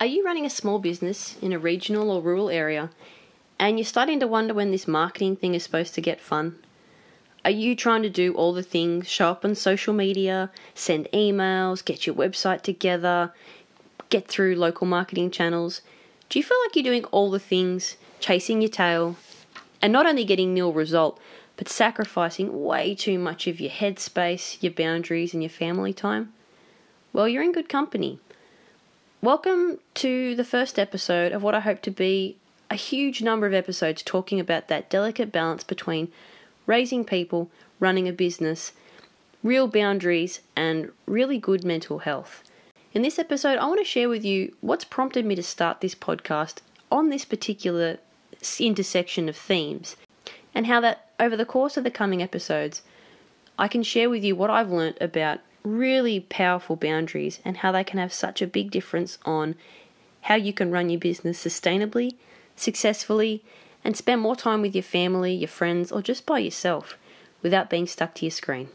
Are you running a small business in a regional or rural area and you're starting to wonder when this marketing thing is supposed to get fun? Are you trying to do all the things, show up on social media, send emails, get your website together, get through local marketing channels? Do you feel like you're doing all the things, chasing your tail, and not only getting nil result, but sacrificing way too much of your headspace, your boundaries, and your family time? Well, you're in good company. Welcome to the first episode of what I hope to be a huge number of episodes talking about that delicate balance between raising people, running a business, real boundaries, and really good mental health. In this episode, I want to share with you what's prompted me to start this podcast on this particular intersection of themes, and how that over the course of the coming episodes, I can share with you what I've learnt about really powerful boundaries and how they can have such a big difference on how you can run your business sustainably, successfully, and spend more time with your family, your friends, or just by yourself without being stuck to your screen.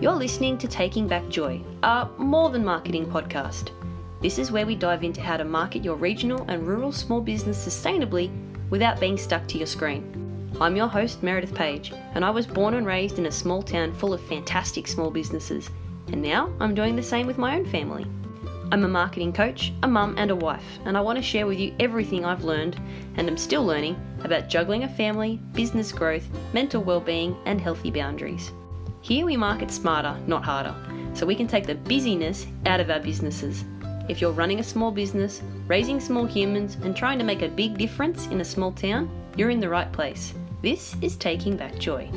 You're listening to Taking Back Joy, a more than marketing podcast. This is where we dive into how to market your regional and rural small business sustainably without being stuck to your screen. I'm your host, Meredith Page, and I was born and raised in a small town full of fantastic small businesses, and now I'm doing the same with my own family. I'm a marketing coach, a mum, and a wife, and I want to share with you everything I've learned and am still learning about juggling a family, business growth, mental well-being, and healthy boundaries. Here we market smarter, not harder, so we can take the busyness out of our businesses. If you're running a small business, raising small humans, and trying to make a big difference in a small town, you're in the right place. This is Taking Back Joy.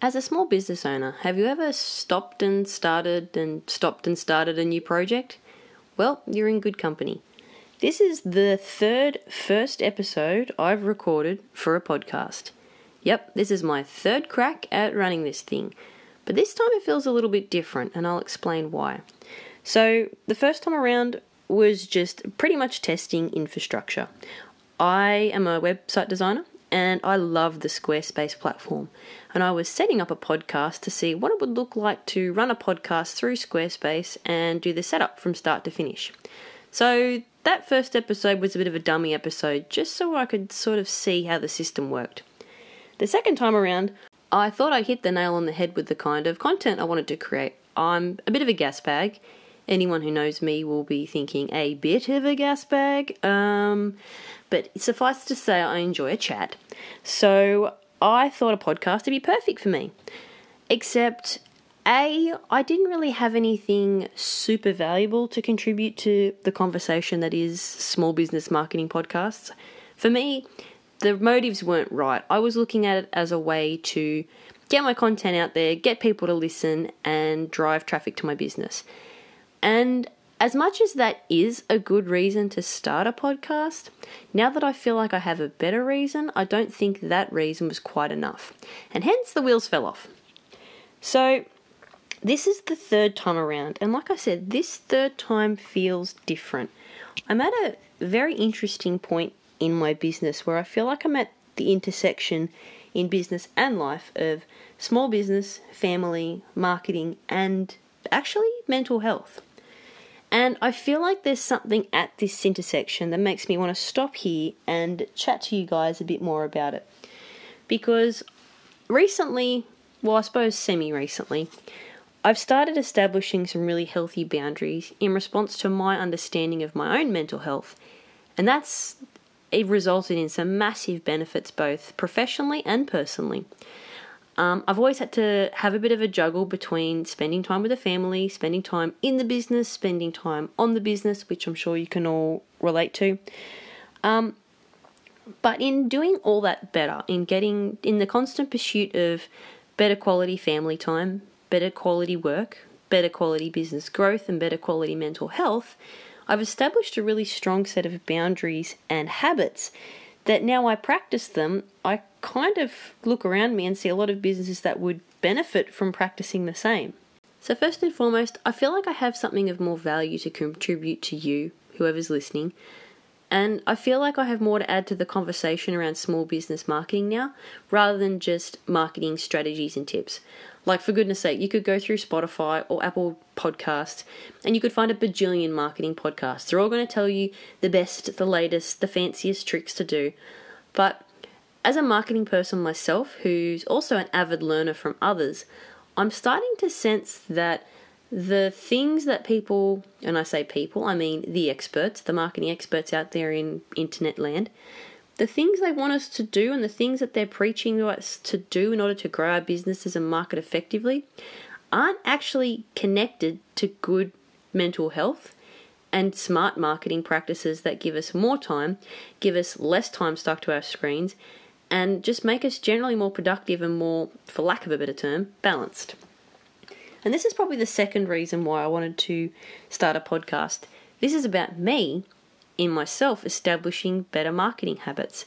As a small business owner, have you ever stopped and started and stopped and started a new project? Well, you're in good company. This is the third first episode I've recorded for a podcast. Yep, this is my third crack at running this thing, but this time it feels a little bit different, and I'll explain why. So, the first time around, was just pretty much testing infrastructure. I am a website designer and I love the Squarespace platform. And I was setting up a podcast to see what it would look like to run a podcast through Squarespace and do the setup from start to finish. So that first episode was a bit of a dummy episode, just so I could sort of see how the system worked. The second time around, I thought I hit the nail on the head with the kind of content I wanted to create. I'm a bit of a gas bag anyone who knows me will be thinking a bit of a gas bag. Um, but suffice to say, I enjoy a chat. So I thought a podcast would be perfect for me. Except, A, I didn't really have anything super valuable to contribute to the conversation that is small business marketing podcasts. For me, the motives weren't right. I was looking at it as a way to get my content out there, get people to listen, and drive traffic to my business. And as much as that is a good reason to start a podcast, now that I feel like I have a better reason, I don't think that reason was quite enough. And hence the wheels fell off. So, this is the third time around, and like I said, this third time feels different. I'm at a very interesting point in my business where I feel like I'm at the intersection in business and life of small business, family, marketing, and actually mental health. And I feel like there's something at this intersection that makes me want to stop here and chat to you guys a bit more about it. Because recently, well, I suppose semi recently, I've started establishing some really healthy boundaries in response to my understanding of my own mental health. And that's resulted in some massive benefits both professionally and personally. Um, I've always had to have a bit of a juggle between spending time with the family, spending time in the business, spending time on the business, which I'm sure you can all relate to. Um, but in doing all that better, in getting in the constant pursuit of better quality family time, better quality work, better quality business growth, and better quality mental health, I've established a really strong set of boundaries and habits that now I practice them, I kind of look around me and see a lot of businesses that would benefit from practicing the same. So, first and foremost, I feel like I have something of more value to contribute to you, whoever's listening. And I feel like I have more to add to the conversation around small business marketing now, rather than just marketing strategies and tips. Like, for goodness sake, you could go through Spotify or Apple Podcasts and you could find a bajillion marketing podcasts. They're all going to tell you the best, the latest, the fanciest tricks to do. But as a marketing person myself, who's also an avid learner from others, I'm starting to sense that the things that people, and I say people, I mean the experts, the marketing experts out there in internet land, the things they want us to do and the things that they're preaching to us to do in order to grow our businesses and market effectively aren't actually connected to good mental health and smart marketing practices that give us more time, give us less time stuck to our screens, and just make us generally more productive and more, for lack of a better term, balanced. And this is probably the second reason why I wanted to start a podcast. This is about me in myself establishing better marketing habits.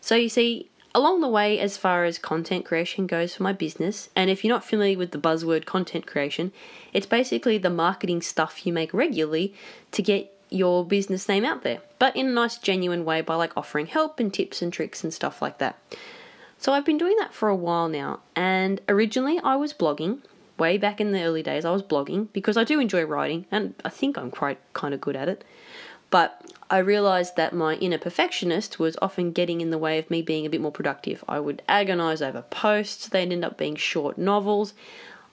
So, you see, along the way, as far as content creation goes for my business, and if you're not familiar with the buzzword content creation, it's basically the marketing stuff you make regularly to get your business name out there, but in a nice, genuine way by like offering help and tips and tricks and stuff like that. So I've been doing that for a while now, and originally I was blogging. Way back in the early days, I was blogging because I do enjoy writing, and I think I'm quite kind of good at it. But I realized that my inner perfectionist was often getting in the way of me being a bit more productive. I would agonize over posts, they'd end up being short novels.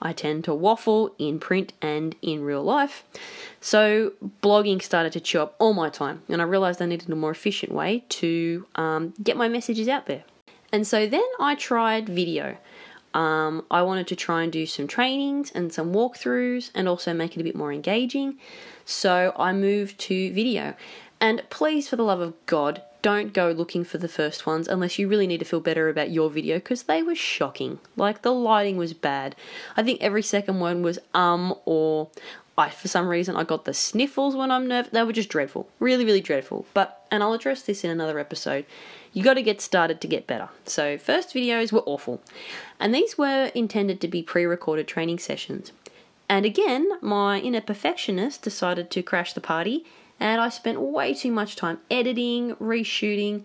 I tend to waffle in print and in real life. So, blogging started to chew up all my time, and I realized I needed a more efficient way to um, get my messages out there. And so then I tried video. Um, I wanted to try and do some trainings and some walkthroughs and also make it a bit more engaging. So I moved to video. And please, for the love of God, don't go looking for the first ones unless you really need to feel better about your video because they were shocking. Like the lighting was bad. I think every second one was um or I for some reason I got the sniffles when I'm nervous. They were just dreadful. Really, really dreadful. But and I'll address this in another episode. You got to get started to get better. So first videos were awful. And these were intended to be pre-recorded training sessions. And again, my inner perfectionist decided to crash the party and I spent way too much time editing, reshooting,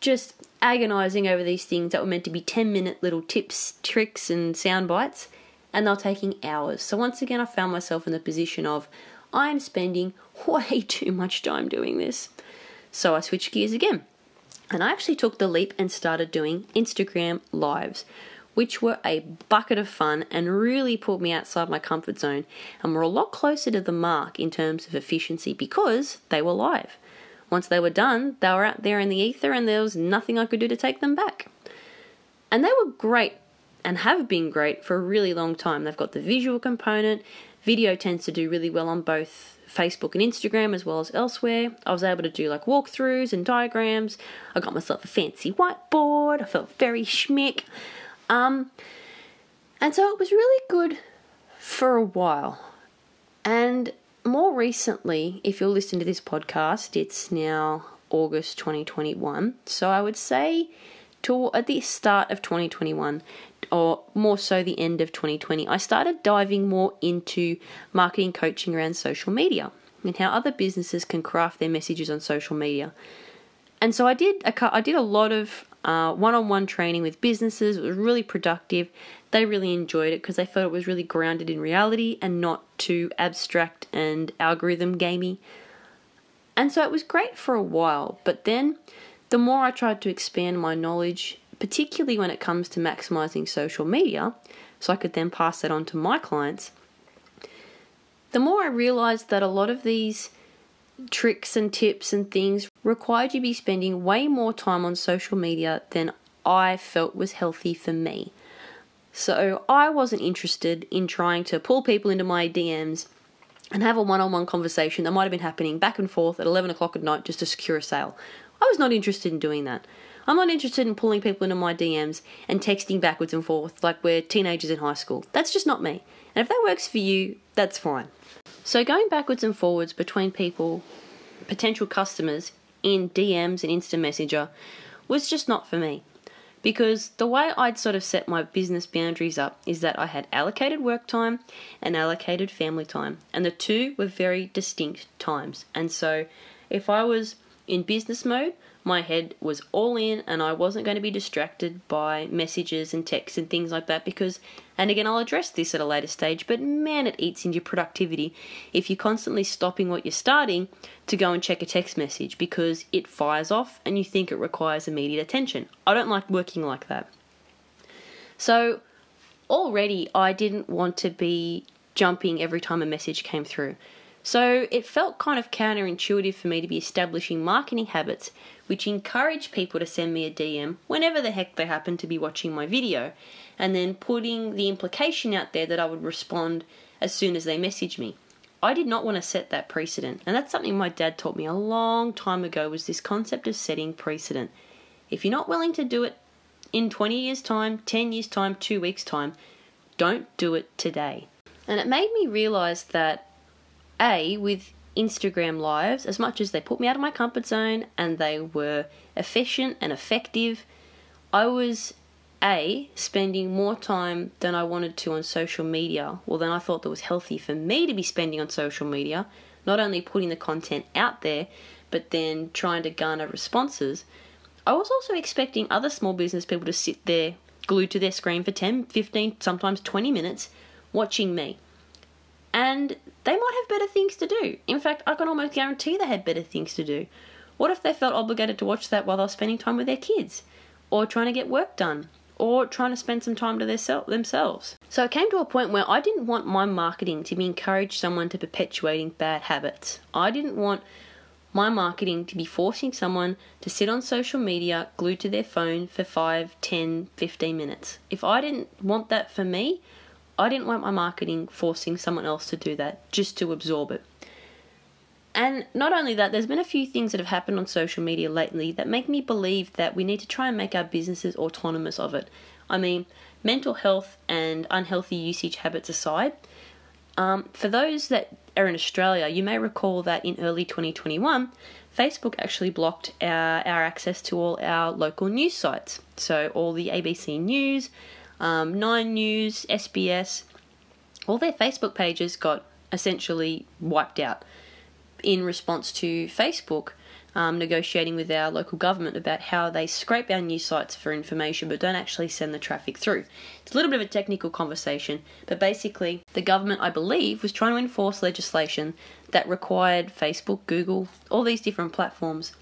just agonizing over these things that were meant to be 10 minute little tips, tricks, and sound bites, and they're taking hours. So once again, I found myself in the position of I'm spending way too much time doing this. So I switched gears again. And I actually took the leap and started doing Instagram lives, which were a bucket of fun and really pulled me outside my comfort zone and were a lot closer to the mark in terms of efficiency because they were live. Once they were done, they were out there in the ether and there was nothing I could do to take them back. And they were great and have been great for a really long time. They've got the visual component, video tends to do really well on both Facebook and Instagram as well as elsewhere. I was able to do like walkthroughs and diagrams. I got myself a fancy whiteboard. I felt very schmick. Um, and so it was really good for a while. And more recently, if you're listening to this podcast, it's now August 2021. So I would say to at the start of 2021 or more so the end of 2020, I started diving more into marketing coaching around social media and how other businesses can craft their messages on social media. And so I did a, I did a lot of uh, one-on-one training with businesses. It was really productive. They really enjoyed it because they felt it was really grounded in reality and not too abstract and algorithm gamey. And so it was great for a while, but then the more I tried to expand my knowledge, particularly when it comes to maximizing social media, so I could then pass that on to my clients, the more I realized that a lot of these tricks and tips and things required you be spending way more time on social media than I felt was healthy for me. So I wasn't interested in trying to pull people into my DMs and have a one on one conversation that might have been happening back and forth at 11 o'clock at night just to secure a sale. I was not interested in doing that. I'm not interested in pulling people into my DMs and texting backwards and forth like we're teenagers in high school. That's just not me. And if that works for you, that's fine. So going backwards and forwards between people, potential customers, in DMs and Instant Messenger was just not for me. Because the way I'd sort of set my business boundaries up is that I had allocated work time and allocated family time, and the two were very distinct times. And so if I was in business mode, my head was all in and I wasn't going to be distracted by messages and texts and things like that because, and again, I'll address this at a later stage, but man, it eats into your productivity if you're constantly stopping what you're starting to go and check a text message because it fires off and you think it requires immediate attention. I don't like working like that. So, already I didn't want to be jumping every time a message came through. So it felt kind of counterintuitive for me to be establishing marketing habits which encourage people to send me a DM whenever the heck they happen to be watching my video, and then putting the implication out there that I would respond as soon as they message me. I did not want to set that precedent, and that's something my dad taught me a long time ago was this concept of setting precedent. If you're not willing to do it in 20 years time, 10 years time, 2 weeks time, don't do it today. And it made me realize that a, with Instagram lives, as much as they put me out of my comfort zone and they were efficient and effective, I was A, spending more time than I wanted to on social media, well, then I thought that was healthy for me to be spending on social media, not only putting the content out there, but then trying to garner responses. I was also expecting other small business people to sit there glued to their screen for 10, 15, sometimes 20 minutes watching me and they might have better things to do. In fact, I can almost guarantee they had better things to do. What if they felt obligated to watch that while they were spending time with their kids, or trying to get work done, or trying to spend some time to their themselves? So it came to a point where I didn't want my marketing to be encourage someone to perpetuating bad habits. I didn't want my marketing to be forcing someone to sit on social media glued to their phone for 5, 10, 15 minutes. If I didn't want that for me, I didn't want my marketing forcing someone else to do that just to absorb it. And not only that, there's been a few things that have happened on social media lately that make me believe that we need to try and make our businesses autonomous of it. I mean, mental health and unhealthy usage habits aside, um, for those that are in Australia, you may recall that in early 2021, Facebook actually blocked our, our access to all our local news sites. So, all the ABC News, um, Nine News, SBS, all their Facebook pages got essentially wiped out in response to Facebook um, negotiating with our local government about how they scrape our news sites for information but don't actually send the traffic through. It's a little bit of a technical conversation, but basically, the government, I believe, was trying to enforce legislation that required Facebook, Google, all these different platforms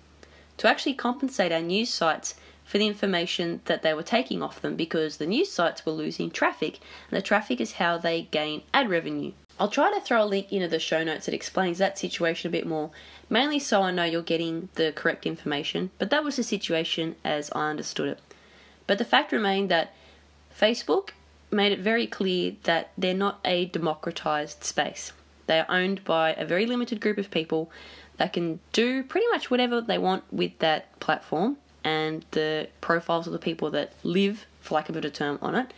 to actually compensate our news sites for the information that they were taking off them because the news sites were losing traffic, and the traffic is how they gain ad revenue. I'll try to throw a link into the show notes that explains that situation a bit more, mainly so I know you're getting the correct information, but that was the situation as I understood it. But the fact remained that Facebook made it very clear that they're not a democratized space. They are owned by a very limited group of people that can do pretty much whatever they want with that platform and the profiles of the people that live, for lack of a better term, on it,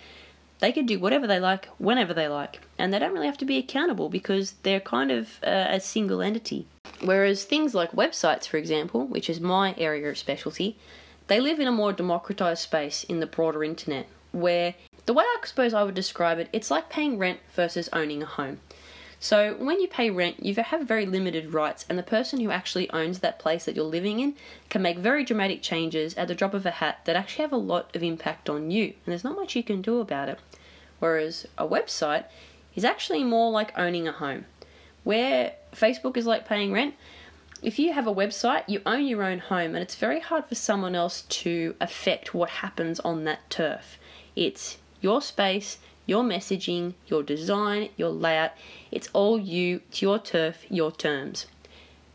they can do whatever they like, whenever they like, and they don't really have to be accountable because they're kind of uh, a single entity. Whereas things like websites, for example, which is my area of specialty, they live in a more democratized space in the broader internet, where the way I suppose I would describe it, it's like paying rent versus owning a home. So when you pay rent, you have very limited rights, and the person who actually owns that place that you're living in can make very dramatic changes at the drop of a hat that actually have a lot of impact on you, and there's not much you can do about it. Whereas a website is actually more like owning a home, where Facebook is like paying rent. If you have a website, you own your own home, and it's very hard for someone else to affect what happens on that turf. It's your space, your messaging, your design, your layout. It's all you, it's your turf, your terms.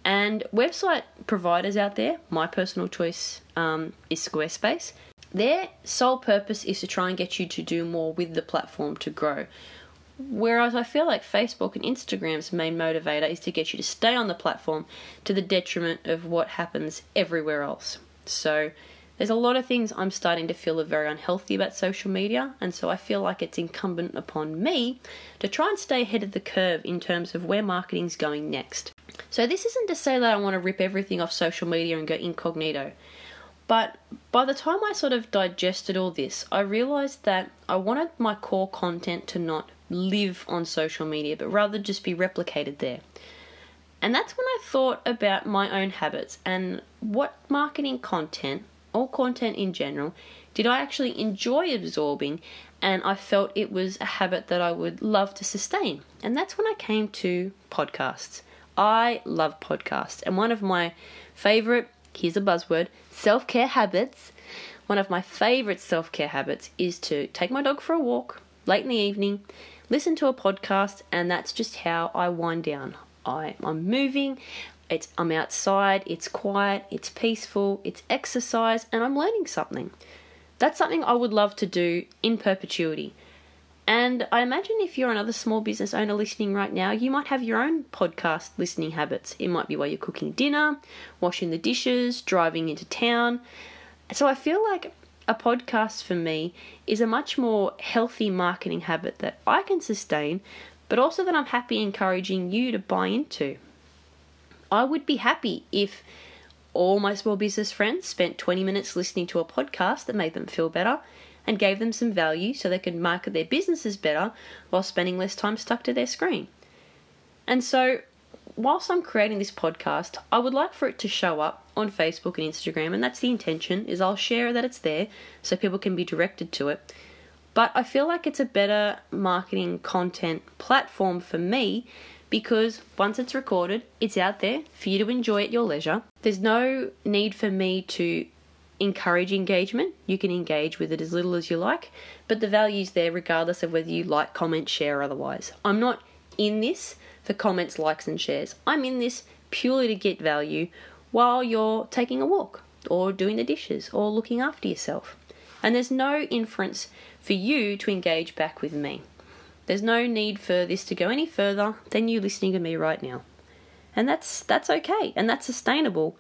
And website providers out there, my personal choice um, is Squarespace. Their sole purpose is to try and get you to do more with the platform to grow. Whereas I feel like Facebook and Instagram's main motivator is to get you to stay on the platform to the detriment of what happens everywhere else. So there's a lot of things I'm starting to feel are very unhealthy about social media, and so I feel like it's incumbent upon me to try and stay ahead of the curve in terms of where marketing's going next. So, this isn't to say that I want to rip everything off social media and go incognito, but by the time I sort of digested all this, I realized that I wanted my core content to not live on social media, but rather just be replicated there. And that's when I thought about my own habits and what marketing content, or content in general, did I actually enjoy absorbing and I felt it was a habit that I would love to sustain. And that's when I came to podcasts. I love podcasts, and one of my favorite, here's a buzzword, self care habits. One of my favorite self care habits is to take my dog for a walk late in the evening, listen to a podcast, and that's just how I wind down. I, I'm moving, it's, I'm outside, it's quiet, it's peaceful, it's exercise, and I'm learning something. That's something I would love to do in perpetuity. And I imagine if you're another small business owner listening right now, you might have your own podcast listening habits. It might be while you're cooking dinner, washing the dishes, driving into town. So I feel like a podcast for me is a much more healthy marketing habit that I can sustain, but also that I'm happy encouraging you to buy into. I would be happy if all my small business friends spent 20 minutes listening to a podcast that made them feel better and gave them some value so they could market their businesses better while spending less time stuck to their screen. And so, whilst I'm creating this podcast, I would like for it to show up on Facebook and Instagram, and that's the intention is I'll share that it's there so people can be directed to it. But I feel like it's a better marketing content platform for me because once it's recorded, it's out there for you to enjoy at your leisure. There's no need for me to encourage engagement. You can engage with it as little as you like, but the value's there regardless of whether you like, comment, share, or otherwise. I'm not in this for comments, likes, and shares. I'm in this purely to get value while you're taking a walk, or doing the dishes, or looking after yourself. And there's no inference for you to engage back with me. There's no need for this to go any further than you listening to me right now. And that's that's okay and that's sustainable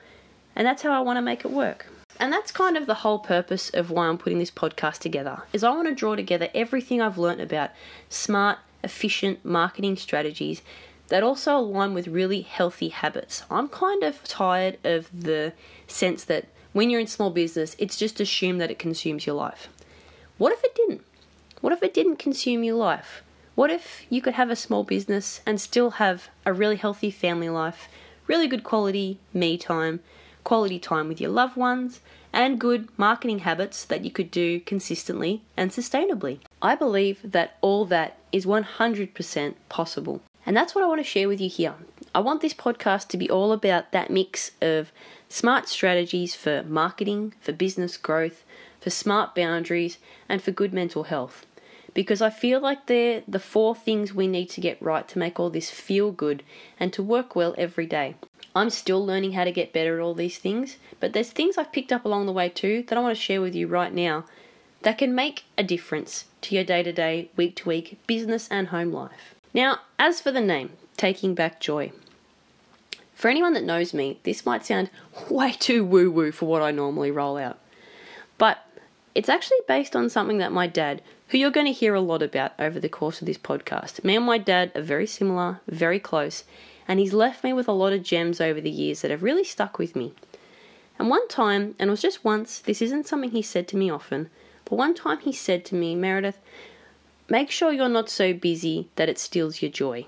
and that's how I want to make it work. And that's kind of the whole purpose of why I'm putting this podcast together. Is I want to draw together everything I've learned about smart, efficient marketing strategies that also align with really healthy habits. I'm kind of tired of the sense that when you're in small business, it's just assumed that it consumes your life. What if it didn't? What if it didn't consume your life? What if you could have a small business and still have a really healthy family life, really good quality me time, quality time with your loved ones, and good marketing habits that you could do consistently and sustainably? I believe that all that is 100% possible. And that's what I want to share with you here. I want this podcast to be all about that mix of smart strategies for marketing, for business growth, for smart boundaries, and for good mental health because I feel like they're the four things we need to get right to make all this feel good and to work well every day. I'm still learning how to get better at all these things, but there's things I've picked up along the way too that I want to share with you right now that can make a difference to your day to day, week to week business and home life. Now, as for the name, Taking Back Joy. For anyone that knows me, this might sound way too woo woo for what I normally roll out. But it's actually based on something that my dad, who you're going to hear a lot about over the course of this podcast. Me and my dad are very similar, very close, and he's left me with a lot of gems over the years that have really stuck with me. And one time, and it was just once, this isn't something he said to me often, but one time he said to me, Meredith, make sure you're not so busy that it steals your joy.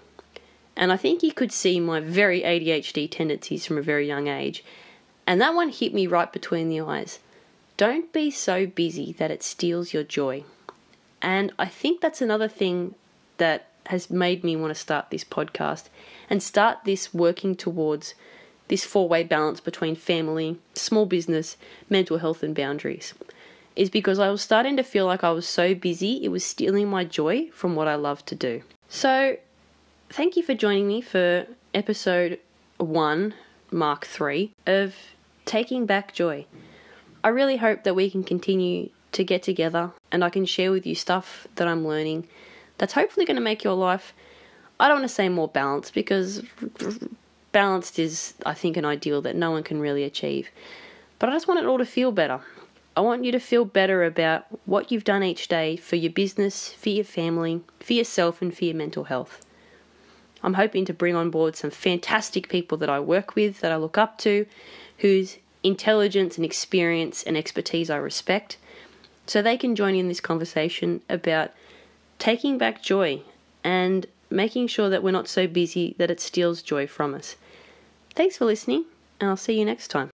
And I think he could see my very ADHD tendencies from a very young age. And that one hit me right between the eyes. Don't be so busy that it steals your joy. And I think that's another thing that has made me want to start this podcast and start this working towards this four way balance between family, small business, mental health, and boundaries. Is because I was starting to feel like I was so busy, it was stealing my joy from what I love to do. So, thank you for joining me for episode one, Mark three, of Taking Back Joy. I really hope that we can continue to get together and I can share with you stuff that I'm learning that's hopefully going to make your life, I don't want to say more balanced because balanced is, I think, an ideal that no one can really achieve. But I just want it all to feel better. I want you to feel better about what you've done each day for your business, for your family, for yourself, and for your mental health. I'm hoping to bring on board some fantastic people that I work with, that I look up to, whose intelligence and experience and expertise I respect, so they can join in this conversation about taking back joy and making sure that we're not so busy that it steals joy from us. Thanks for listening, and I'll see you next time.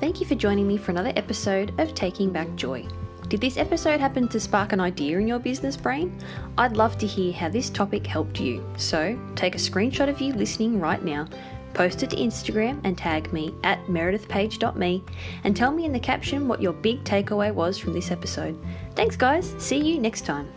Thank you for joining me for another episode of Taking Back Joy. Did this episode happen to spark an idea in your business brain? I'd love to hear how this topic helped you. So, take a screenshot of you listening right now, Post it to Instagram and tag me at meredithpage.me and tell me in the caption what your big takeaway was from this episode. Thanks, guys. See you next time.